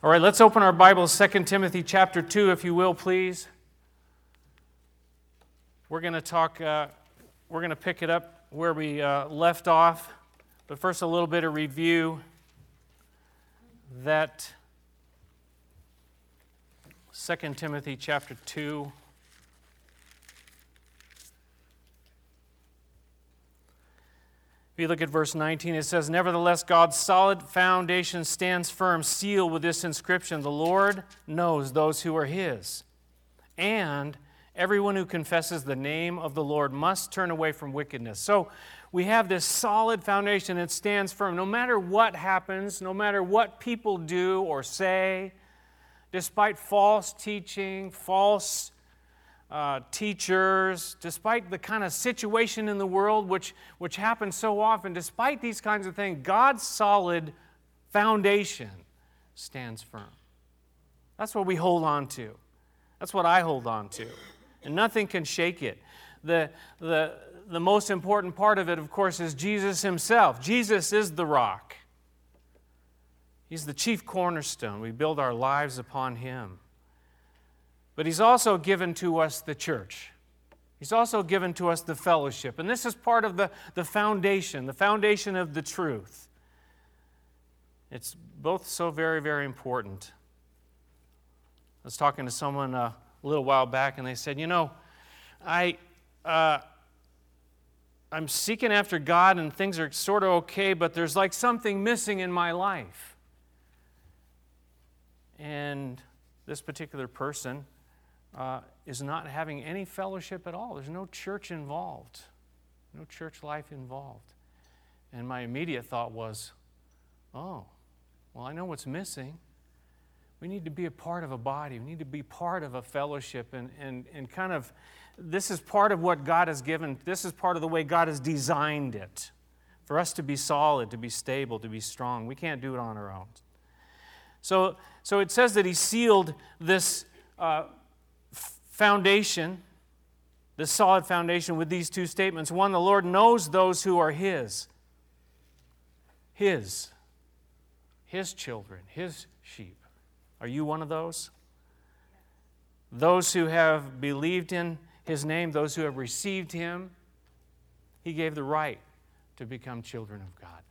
All right, let's open our Bibles, 2 Timothy chapter 2, if you will, please. We're going to talk, uh, we're going to pick it up where we uh, left off. But first, a little bit of review that 2 Timothy chapter 2. If you look at verse 19, it says, Nevertheless, God's solid foundation stands firm, sealed with this inscription The Lord knows those who are his. And everyone who confesses the name of the Lord must turn away from wickedness. So we have this solid foundation that stands firm. No matter what happens, no matter what people do or say, despite false teaching, false uh, teachers, despite the kind of situation in the world which, which happens so often, despite these kinds of things, God's solid foundation stands firm. That's what we hold on to. That's what I hold on to. And nothing can shake it. The, the, the most important part of it, of course, is Jesus himself. Jesus is the rock, He's the chief cornerstone. We build our lives upon Him. But He's also given to us the church. He's also given to us the fellowship. And this is part of the, the foundation, the foundation of the truth. It's both so very, very important. I was talking to someone uh, a little while back, and they said, You know, I, uh, I'm seeking after God, and things are sort of okay, but there's like something missing in my life. And this particular person uh, is not having any fellowship at all. There's no church involved, no church life involved. And my immediate thought was, oh, well, I know what's missing. We need to be a part of a body, we need to be part of a fellowship, and, and, and kind of this is part of what God has given. This is part of the way God has designed it for us to be solid, to be stable, to be strong. We can't do it on our own. So, so it says that He sealed this. Uh, foundation, this solid foundation, with these two statements. One, the Lord knows those who are His. His. His children, His sheep. Are you one of those? Those who have believed in His name, those who have received Him, He gave the right to become children of God.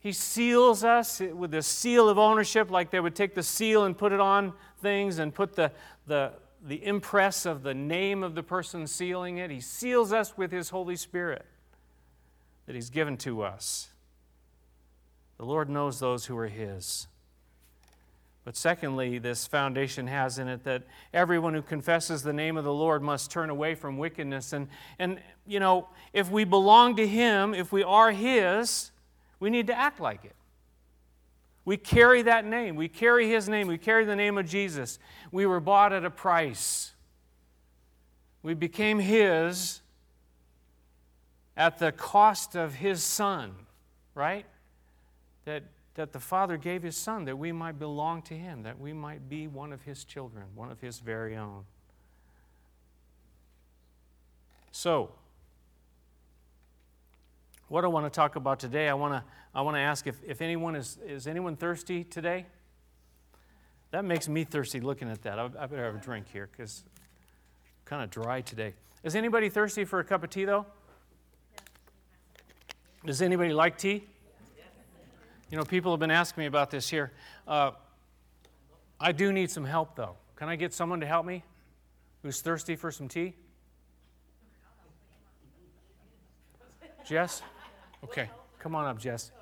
He seals us with the seal of ownership, like they would take the seal and put it on things and put the, the, the impress of the name of the person sealing it. He seals us with His Holy Spirit that He's given to us. The Lord knows those who are His. But secondly, this foundation has in it that everyone who confesses the name of the Lord must turn away from wickedness. And, and you know, if we belong to Him, if we are His, we need to act like it. We carry that name. We carry His name. We carry the name of Jesus. We were bought at a price. We became His at the cost of His Son, right? That, that the Father gave His Son that we might belong to Him, that we might be one of His children, one of His very own. So, what I want to talk about today, I want to, I want to ask if, if anyone is, is anyone thirsty today? That makes me thirsty looking at that. I, I better have a drink here because kind of dry today. Is anybody thirsty for a cup of tea, though? Does anybody like tea? You know, people have been asking me about this here. Uh, I do need some help, though. Can I get someone to help me who's thirsty for some tea? Jess? Okay, come on up, Jess.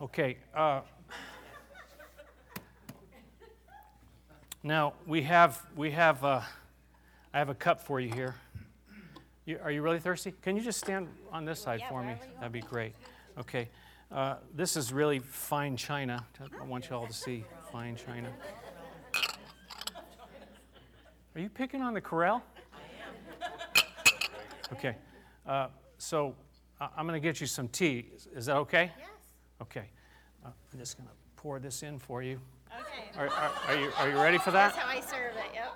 Okay. Uh, now we have we have. Uh, I have a cup for you here. You, are you really thirsty? Can you just stand on this side Yeah, for me? That'd be great. Okay. Uh, this is really fine china. I want you all to see fine china. Are you picking on the Corelle? Okay. Uh, so I- I'm going to get you some tea. Is- Is that okay? Yes. Okay. Uh, I'm just going to pour this in for you. Okay. Are, are, are you, are you ready for that? That's how I serve it. Yep.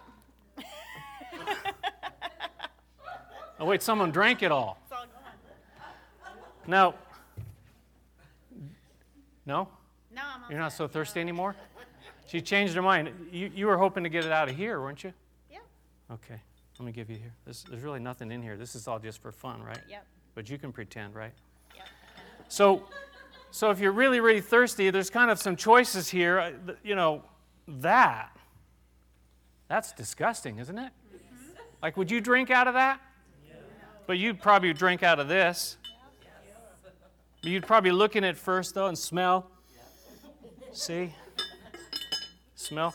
Oh, wait, someone drank it all. It's all gone. Now, no? No, I'm You're not so thirsty anymore? She changed her mind. You, you were hoping to get it out of here, weren't you? Yep. Okay, let me give you here. This, there's really nothing in here. This is all just for fun, right? Yep. But you can pretend, right? Yep. So, so if you're really, really thirsty, there's kind of some choices here. Uh, You know, that, that's disgusting, isn't it? Like, would you drink out of that? But you'd probably drink out of this. You'd probably look in it first, though, and smell. See? Smell.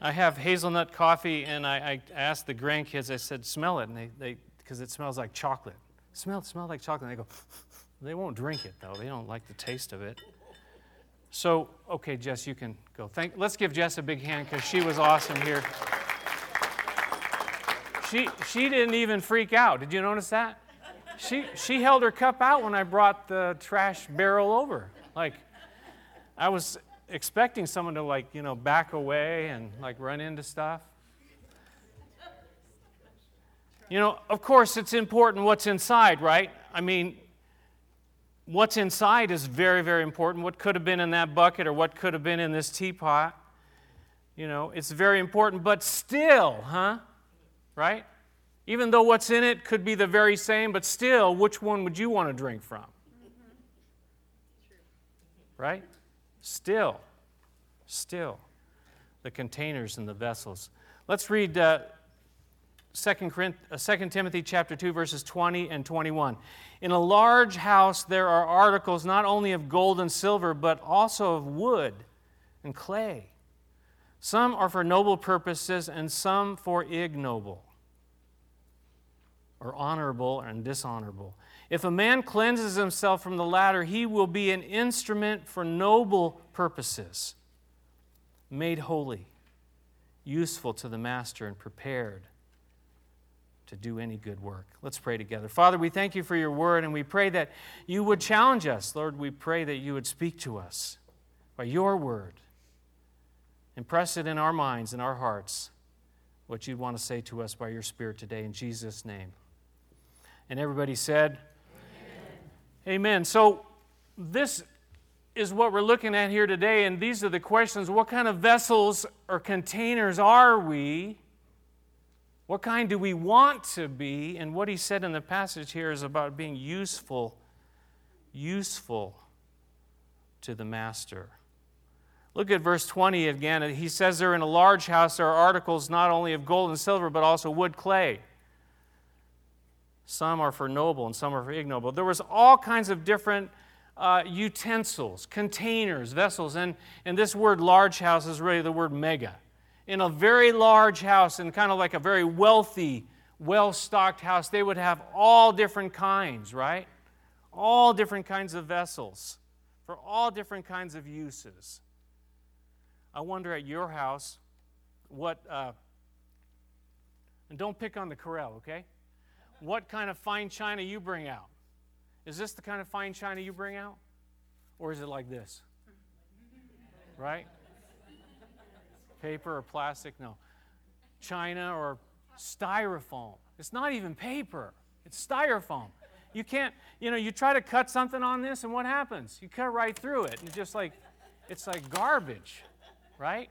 I have hazelnut coffee, and I, I asked the grandkids, I said, smell it, and they, they, because it smells like chocolate. Smell, smell like chocolate. And they go, they won't drink it, though. They don't like the taste of it. So, okay, Jess, you can go. Thank, let's give Jess a big hand because she was awesome here. She, she didn't even freak out. Did you notice that? She, she held her cup out when I brought the trash barrel over. Like, I was expecting someone to, like, you know, back away and, like, run into stuff. You know, of course, it's important what's inside, right? I mean, what's inside is very, very important. What could have been in that bucket or what could have been in this teapot, you know, it's very important. But still, huh? Right? Even though what's in it could be the very same, but still, which one would you want to drink from? Right? Still, still, the containers and the vessels. Let's read uh, 2, Corinth, uh, 2 Timothy chapter 2 verses 20 and 21. In a large house there are articles not only of gold and silver but also of wood and clay. Some are for noble purposes and some for ignoble or honorable and dishonorable. If a man cleanses himself from the latter, he will be an instrument for noble purposes, made holy, useful to the master, and prepared to do any good work. Let's pray together. Father, we thank you for your word, and we pray that you would challenge us. Lord, we pray that you would speak to us by your word. Impress it in our minds and our hearts what you'd want to say to us by your Spirit today. In Jesus' name. And everybody said, Amen. Amen. So, this is what we're looking at here today, and these are the questions What kind of vessels or containers are we? What kind do we want to be? And what he said in the passage here is about being useful, useful to the master. Look at verse 20 again. He says there in a large house there are articles not only of gold and silver, but also wood, clay. Some are for noble and some are for ignoble. There was all kinds of different uh, utensils, containers, vessels. And, and this word large house is really the word mega. In a very large house, and kind of like a very wealthy, well stocked house, they would have all different kinds, right? All different kinds of vessels for all different kinds of uses. I wonder at your house what, uh, and don't pick on the Corelle, okay? What kind of fine china you bring out. Is this the kind of fine china you bring out? Or is it like this? Right? Paper or plastic? No. China or styrofoam. It's not even paper, it's styrofoam. You can't, you know, you try to cut something on this, and what happens? You cut right through it, and it's just like, it's like garbage, right?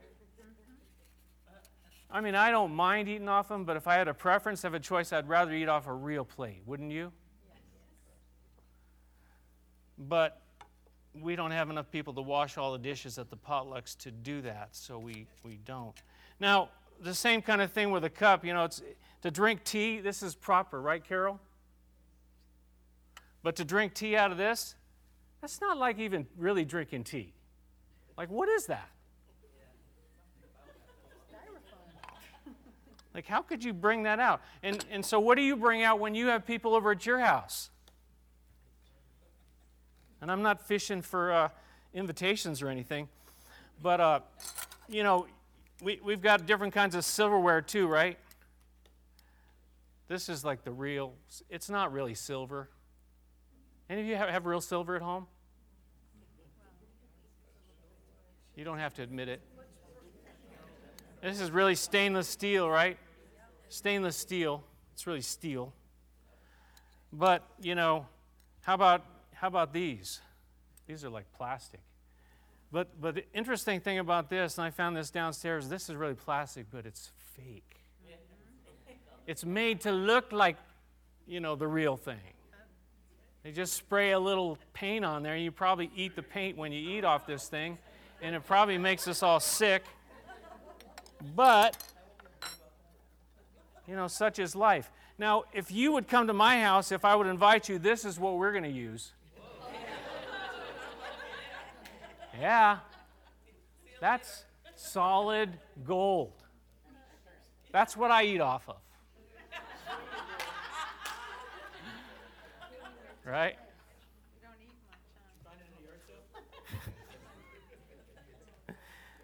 I mean, I don't mind eating off them, but if I had a preference, have a choice, I'd rather eat off a real plate, wouldn't you? But we don't have enough people to wash all the dishes at the potlucks to do that, so we, we don't. Now, the same kind of thing with a cup, you know, it's to drink tea, this is proper, right, Carol? But to drink tea out of this, that's not like even really drinking tea. Like, what is that? Like, how could you bring that out? And, and so, what do you bring out when you have people over at your house? And I'm not fishing for uh, invitations or anything, but, uh, you know, we, we've got different kinds of silverware too, right? This is like the real, it's not really silver. Any of you have, have real silver at home? You don't have to admit it. This is really stainless steel, right? Stainless steel. It's really steel. But, you know, how about how about these? These are like plastic. But, but the interesting thing about this, and I found this downstairs, this is really plastic, but it's fake. It's made to look like, you know, the real thing. They just spray a little paint on there, and you probably eat the paint when you eat off this thing, and it probably makes us all sick. But, you know, such is life. Now, if you would come to my house, if I would invite you, this is what we're going to use. Yeah. That's solid gold. That's what I eat off of. Right?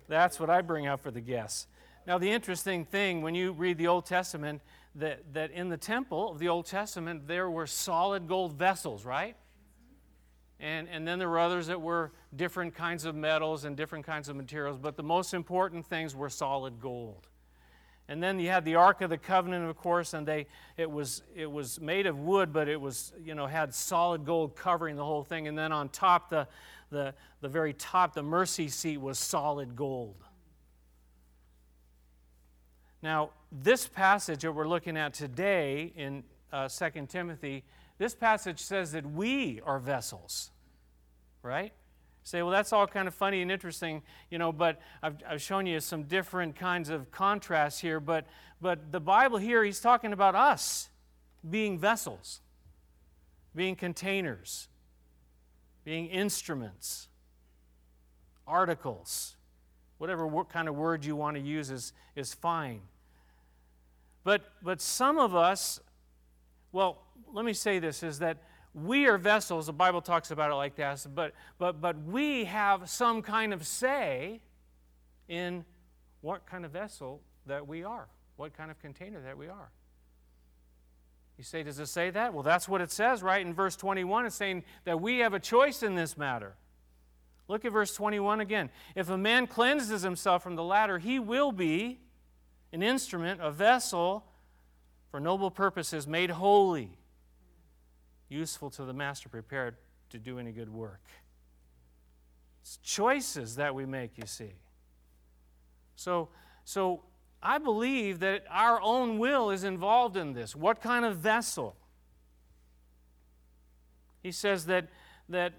That's what I bring out for the guests. Now, the interesting thing when you read the Old Testament, that, that in the temple of the Old Testament, there were solid gold vessels, right? And, and then there were others that were different kinds of metals and different kinds of materials, but the most important things were solid gold. And then you had the Ark of the Covenant, of course, and they, it, was, it was made of wood, but it was, you know, had solid gold covering the whole thing. And then on top, the, the, the very top, the mercy seat was solid gold. Now, this passage that we're looking at today in uh, 2 Timothy, this passage says that we are vessels, right? say, well, that's all kind of funny and interesting, you know, but I've, I've shown you some different kinds of contrasts here. But, but the Bible here, he's talking about us being vessels, being containers, being instruments, articles, whatever kind of word you want to use is, is fine. But, but some of us, well, let me say this is that we are vessels, the Bible talks about it like that, but, but, but we have some kind of say in what kind of vessel that we are, what kind of container that we are. You say, does it say that? Well, that's what it says, right? In verse 21, it's saying that we have a choice in this matter. Look at verse 21 again. If a man cleanses himself from the latter, he will be an instrument, a vessel for noble purposes, made holy useful to the master, prepared to do any good work. It's choices that we make, you see. So, so I believe that our own will is involved in this. What kind of vessel? He says that, that,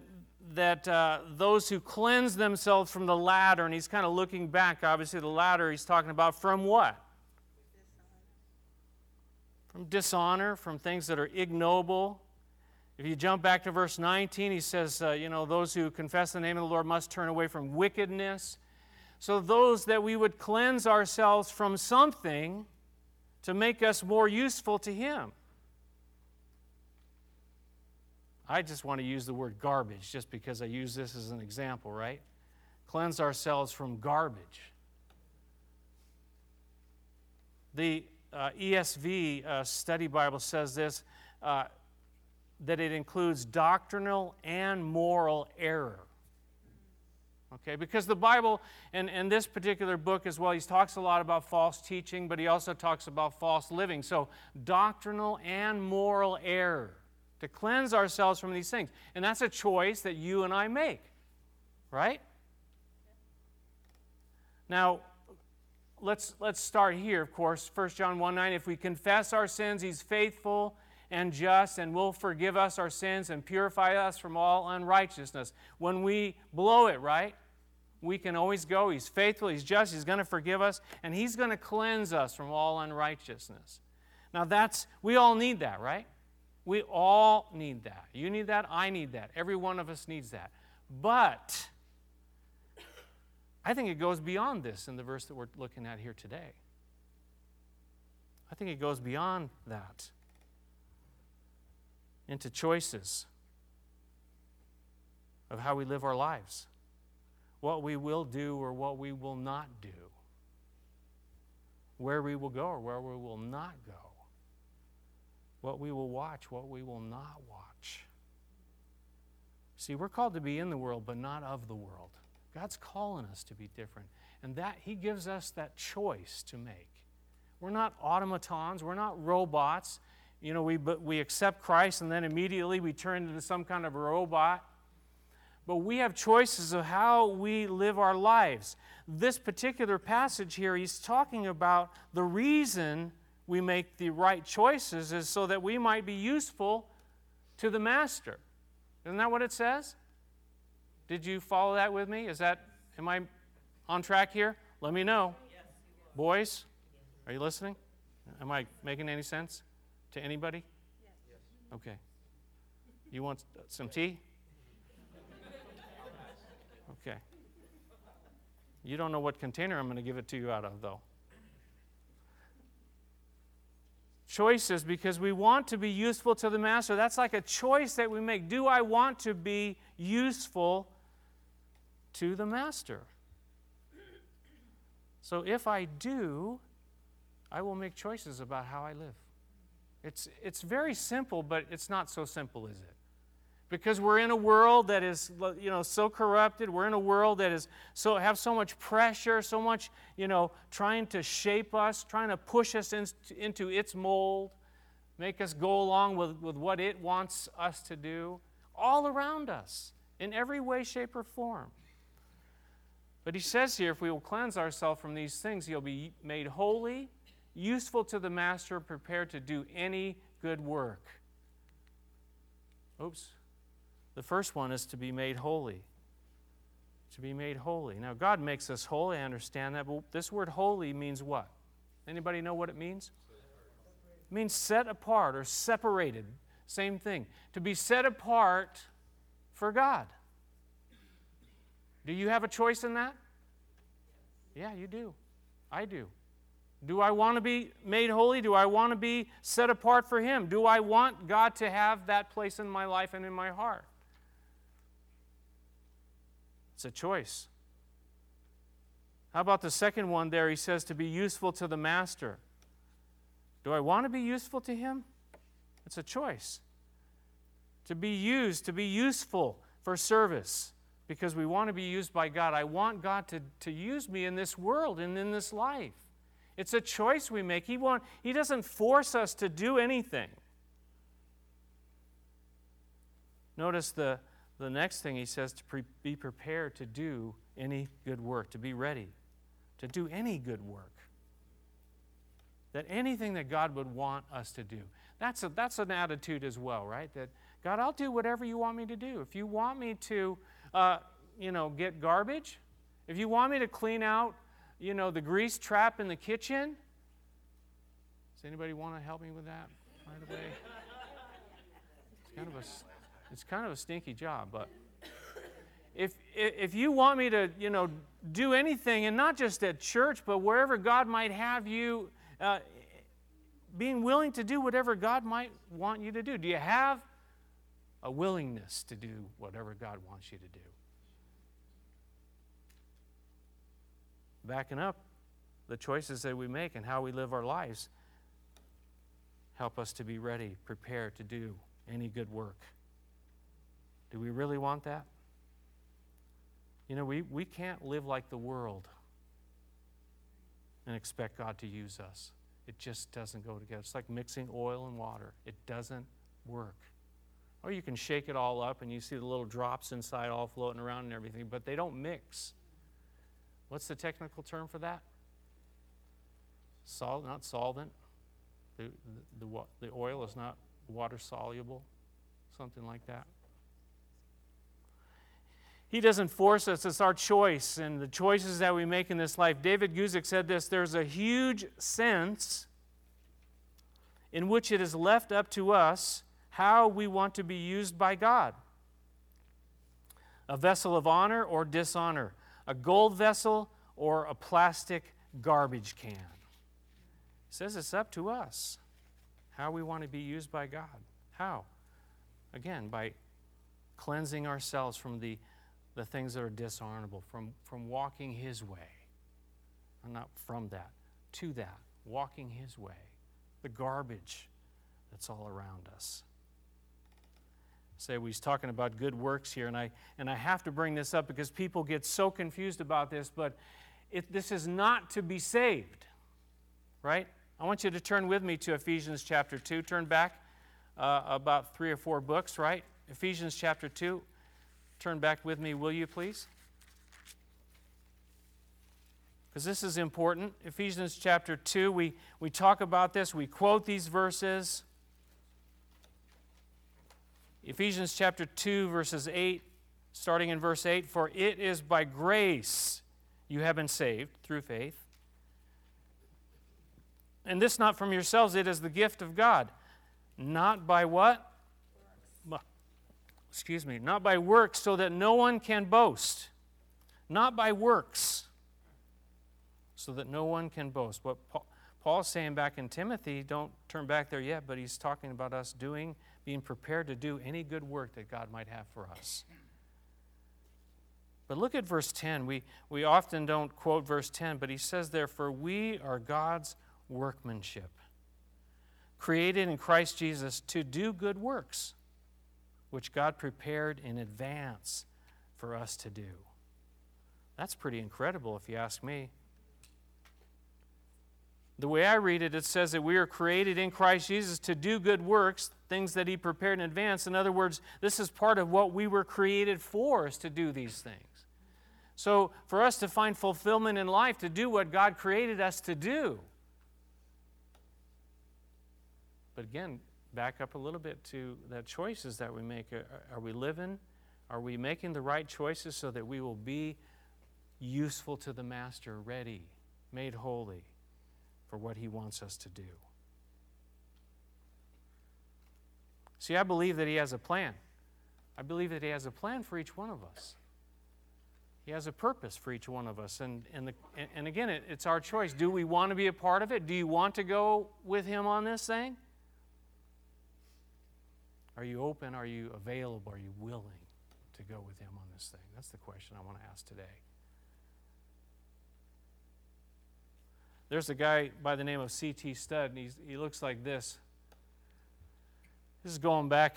that uh, those who cleanse themselves from the latter, and he's kind of looking back, obviously, the latter he's talking about from what? From dishonor, from things that are ignoble, if you jump back to verse 19, he says, uh, you know, those who confess the name of the Lord must turn away from wickedness. So, those that we would cleanse ourselves from something to make us more useful to Him. I just want to use the word garbage just because I use this as an example, right? Cleanse ourselves from garbage. The uh, ESV uh, study Bible says this. That it includes doctrinal and moral error. Okay, because the Bible, and, and this particular book as well, he talks a lot about false teaching, but he also talks about false living. So, doctrinal and moral error, to cleanse ourselves from these things. And that's a choice that you and I make, right? Now, let's, let's start here, of course. 1 John 1 9, if we confess our sins, he's faithful and just and will forgive us our sins and purify us from all unrighteousness. When we blow it, right? We can always go. He's faithful, He's just, He's going to forgive us, and He's going to cleanse us from all unrighteousness. Now, that's, we all need that, right? We all need that. You need that, I need that. Every one of us needs that. But I think it goes beyond this in the verse that we're looking at here today. I think it goes beyond that into choices of how we live our lives, what we will do or what we will not do, where we will go or where we will not go, what we will watch, what we will not watch. See, we're called to be in the world, but not of the world. God's calling us to be different. And that He gives us that choice to make. We're not automatons, we're not robots you know, we, we accept Christ and then immediately we turn into some kind of a robot. but we have choices of how we live our lives. This particular passage here, he's talking about the reason we make the right choices is so that we might be useful to the master. Isn't that what it says? Did you follow that with me? Is that, am I on track here? Let me know. Boys, are you listening? Am I making any sense to anybody? Yes. Okay. You want uh, some tea? Okay. You don't know what container I'm going to give it to you out of, though. Choices because we want to be useful to the master. That's like a choice that we make. Do I want to be useful to the master? So if I do, I will make choices about how I live. It's, it's very simple, but it's not so simple, is it? Because we're in a world that is you know, so corrupted. We're in a world that is so, have so much pressure, so much you know, trying to shape us, trying to push us in, into its mold, make us go along with, with what it wants us to do, all around us, in every way, shape, or form. But he says here if we will cleanse ourselves from these things, he'll be made holy useful to the master, prepared to do any good work. Oops. The first one is to be made holy. To be made holy. Now, God makes us holy, I understand that, but this word holy means what? Anybody know what it means? It means set apart or separated. Same thing. To be set apart for God. Do you have a choice in that? Yeah, you do. I do. Do I want to be made holy? Do I want to be set apart for Him? Do I want God to have that place in my life and in my heart? It's a choice. How about the second one there? He says to be useful to the master. Do I want to be useful to Him? It's a choice. To be used, to be useful for service, because we want to be used by God. I want God to, to use me in this world and in this life. It's a choice we make. He, want, he doesn't force us to do anything. Notice the, the next thing he says to pre- be prepared to do any good work, to be ready, to do any good work. That anything that God would want us to do. That's, a, that's an attitude as well, right? That God, I'll do whatever you want me to do. If you want me to, uh, you know, get garbage, if you want me to clean out you know, the grease trap in the kitchen. Does anybody want to help me with that right away? It's kind of a, it's kind of a stinky job, but if, if you want me to, you know, do anything, and not just at church, but wherever God might have you, uh, being willing to do whatever God might want you to do. Do you have a willingness to do whatever God wants you to do? Backing up the choices that we make and how we live our lives help us to be ready, prepared to do any good work. Do we really want that? You know, we, we can't live like the world and expect God to use us. It just doesn't go together. It's like mixing oil and water, it doesn't work. Or you can shake it all up and you see the little drops inside all floating around and everything, but they don't mix. What's the technical term for that? Sol, not solvent. The, the, the, the oil is not water soluble, something like that. He doesn't force us, it's our choice and the choices that we make in this life. David Guzik said this there's a huge sense in which it is left up to us how we want to be used by God a vessel of honor or dishonor, a gold vessel or a plastic garbage can. It says it's up to us how we want to be used by God. How? Again, by cleansing ourselves from the, the things that are dishonorable, from, from walking His way. I'm not from that, to that, walking His way. The garbage that's all around us say we he's talking about good works here and I and I have to bring this up because people get so confused about this but it, this is not to be saved right I want you to turn with me to Ephesians chapter 2 turn back uh, about three or four books right Ephesians chapter 2 turn back with me, will you please? Because this is important. Ephesians chapter 2, we, we talk about this, we quote these verses. Ephesians chapter 2, verses 8, starting in verse 8 For it is by grace you have been saved through faith. And this not from yourselves, it is the gift of God. Not by what? Excuse me, not by works, so that no one can boast. Not by works, so that no one can boast. What Paul's saying back in Timothy, don't turn back there yet, but he's talking about us doing, being prepared to do any good work that God might have for us. But look at verse 10. We, we often don't quote verse 10, but he says there, For we are God's workmanship, created in Christ Jesus to do good works, which God prepared in advance for us to do. That's pretty incredible, if you ask me. The way I read it, it says that we are created in Christ Jesus to do good works, things that He prepared in advance. In other words, this is part of what we were created for, is to do these things. So, for us to find fulfillment in life, to do what God created us to do, but again, back up a little bit to the choices that we make. Are, we living? Are we making the right choices so that we will be useful to the Master, ready, made holy for what He wants us to do? See, I believe that He has a plan. I believe that He has a plan for each one of us. He has a purpose for each one of us. And, and, the, and again, it, it's our choice. Do we want to be a part of it? Do you want to go with Him on this thing? Are you open? Are you available? Are you willing to go with Him on this thing? That's the question I want to ask today. There's a guy by the name of C.T. Studd, and he looks like this. This is going back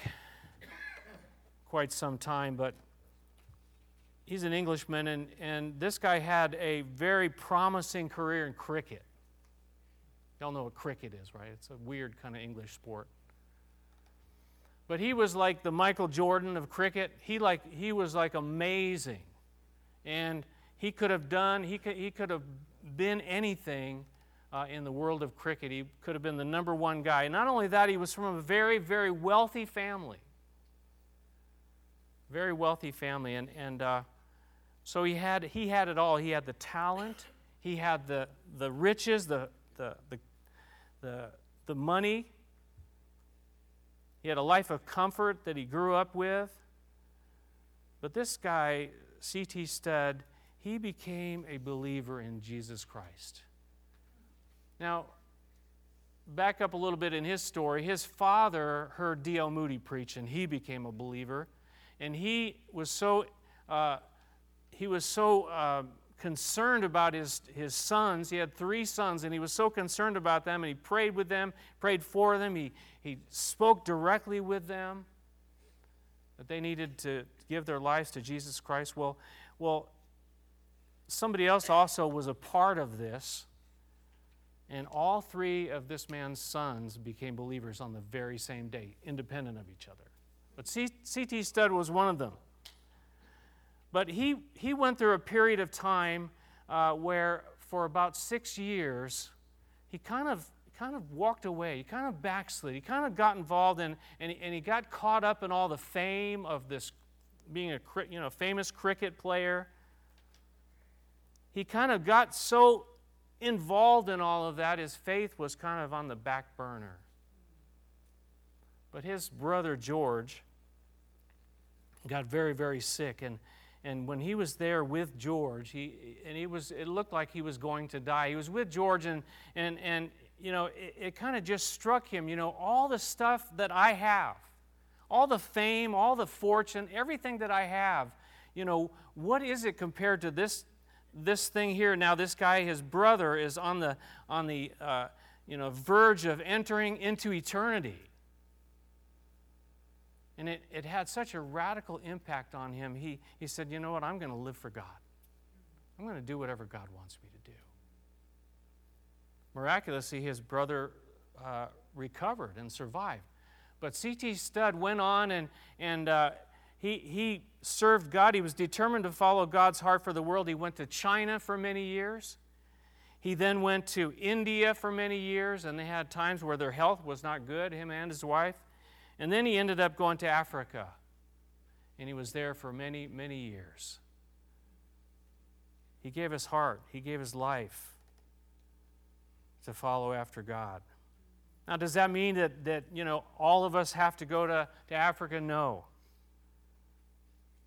quite some time, but he's an Englishman, and, and this guy had a very promising career in cricket. Y'all know what cricket is, right? It's a weird kind of English sport. But he was like the Michael Jordan of cricket. He, like, he was like amazing. And he could have done, he could, he could have been anything uh, in the world of cricket. He could have been the number one guy. Not only that, he was from a very, very wealthy family. Very wealthy family. And, and uh, so he had, he had it all. He had the talent, he had the, the riches, the, the, the, the, the money, he had a life of comfort that he grew up with. But this guy, C.T. Studd, he became a believer in Jesus Christ. Now, back up a little bit in his story. His father heard D.L. Moody preach, and he became a believer. And he was so, uh, he was so uh, concerned about his, his sons. He had three sons, and he was so concerned about them, and he prayed with them, prayed for them. He, he spoke directly with them that they needed to give their lives to Jesus Christ. Well, well, somebody else also was a part of this, and all three of this man's sons became believers on the very same day, independent of each other. But C.T. Studd was one of them. But he, he went through a period of time uh, where, for about six years, he kind of kind of walked away. He kind of backslid. He kind of got involved in, and he, and he got caught up in all the fame of this being a you know, famous cricket player. He kind of got so involved in all of that, his faith was kind of on the back burner. But his brother George got very, very sick, and and when he was there with George, he and he was it looked like he was going to die. He was with George and and and you know, it, it kind of just struck him, you know, all the stuff that I have, all the fame, all the fortune, everything that I have, you know, what is it compared to this this thing here? Now this guy, his brother, is on the on the uh, you know verge of entering into eternity. And it, it had such a radical impact on him. He, he said, You know what? I'm going to live for God. I'm going to do whatever God wants me to do. Miraculously, his brother uh, recovered and survived. But C.T. Studd went on and, and uh, he, he served God. He was determined to follow God's heart for the world. He went to China for many years. He then went to India for many years, and they had times where their health was not good, him and his wife. And then he ended up going to Africa, and he was there for many, many years. He gave his heart, he gave his life to follow after God. Now, does that mean that, that you know, all of us have to go to, to Africa? No.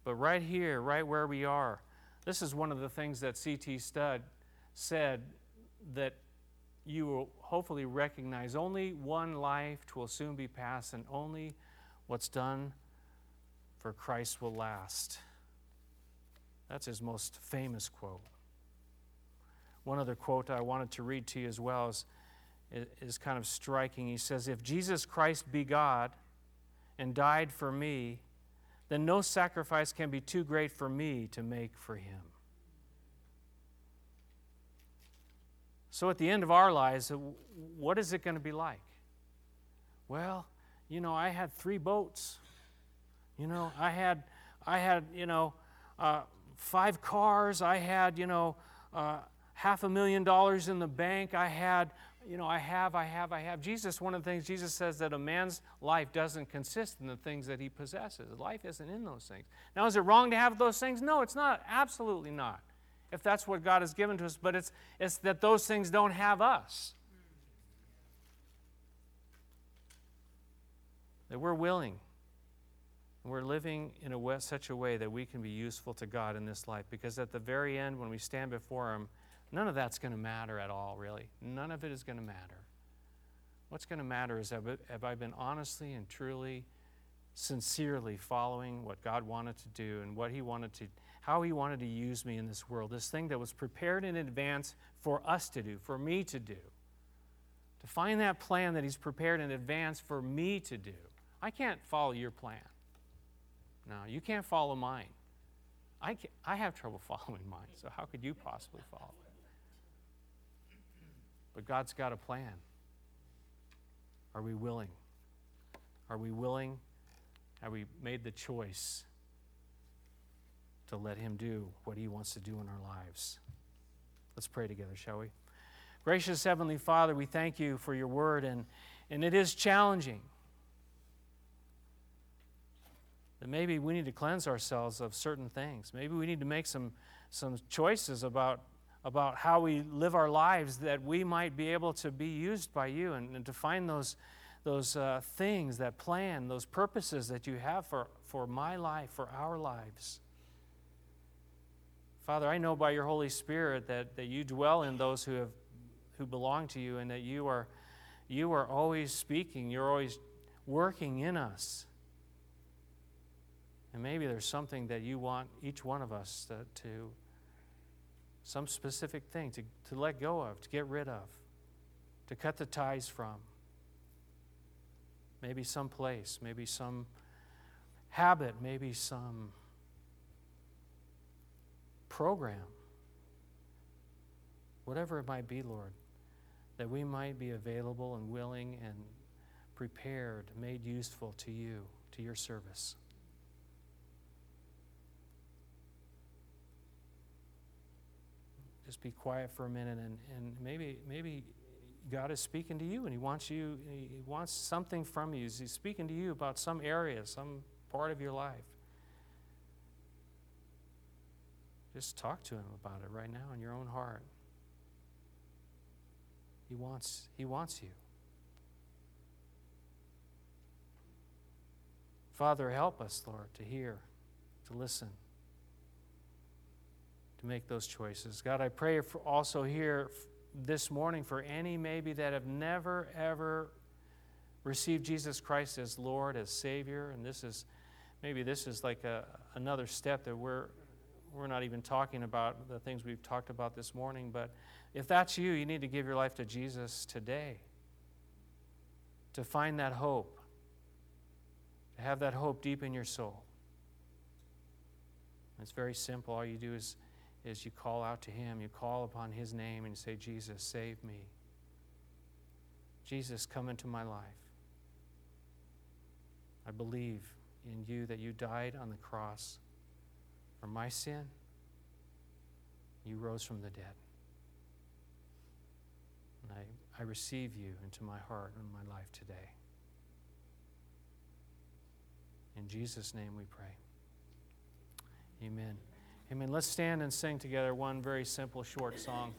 But right here, right where we are, this is one of the things that C.T. Studd said that you will hopefully recognize only one life will soon be passed, and only what's done for Christ will last. That's his most famous quote. One other quote I wanted to read to you as well is, is kind of striking. He says, If Jesus Christ be God and died for me, then no sacrifice can be too great for me to make for him. So at the end of our lives, what is it going to be like? Well, you know, I had three boats. You know, I had, I had, you know, uh, five cars. I had, you know, uh, half a million dollars in the bank. I had you know, I have, I have, I have. Jesus, one of the things Jesus says that a man's life doesn't consist in the things that he possesses. Life isn't in those things. Now, is it wrong to have those things? No, it's not. Absolutely not. If that's what God has given to us, but it's, it's that those things don't have us. That we're willing. We're living in a way, such a way that we can be useful to God in this life. Because at the very end, when we stand before Him, None of that's going to matter at all, really. None of it is going to matter. What's going to matter is have, I been honestly and truly, sincerely following what God wanted to do and what He wanted to, how He wanted to use me in this world, this thing that was prepared in advance for us to do, for me to do. To find that plan that He's prepared in advance for me to do. I can't follow your plan. No, you can't follow mine. I, I have trouble following mine, so how could you possibly follow it? But God's got a plan. Are we willing? Are we willing? Have we made the choice to let Him do what He wants to do in our lives? Let's pray together, shall we? Gracious Heavenly Father, we thank you for your word, and, and it is challenging. That maybe we need to cleanse ourselves of certain things. Maybe we need to make some, some choices about about how we live our lives that we might be able to be used by you and, and to find those, those uh, things, that plan, those purposes that you have for, for my life, for our lives. Father, I know by your Holy Spirit that, that you dwell in those who, have, who belong to you and that you are, you are always speaking, you're always working in us. And maybe there's something that you want each one of us to, to some specific thing to, to let go of, to get rid of, to cut the ties from. Maybe some place, maybe some habit, maybe some program. Whatever it might be, Lord, that we might be available and willing and prepared, made useful to you, to your service. Just be quiet for a minute and, and maybe maybe God is speaking to you and he wants you he wants something from you. He's speaking to you about some area, some part of your life. Just talk to him about it right now in your own heart. He wants he wants you. Father, help us, Lord, to hear, to listen make those choices. God, I pray for also here this morning for any maybe that have never, ever received Jesus Christ as Lord, as Savior, and this is maybe this is like a, another step that we're we're not even talking about the things we've talked about this morning, but if that's you, you need to give your life to Jesus today. To find that hope, to have that hope deep in your soul. It's very simple. All you do is is you call out to Him, you call upon His name, and you say, Jesus, save me. Jesus, come into my life. I believe in you that you died on the cross for my sin. You rose from the dead. And I, I receive you into my heart and my life today. In Jesus' name we pray. Amen. Amen. Let's stand and sing together one very simple, short song.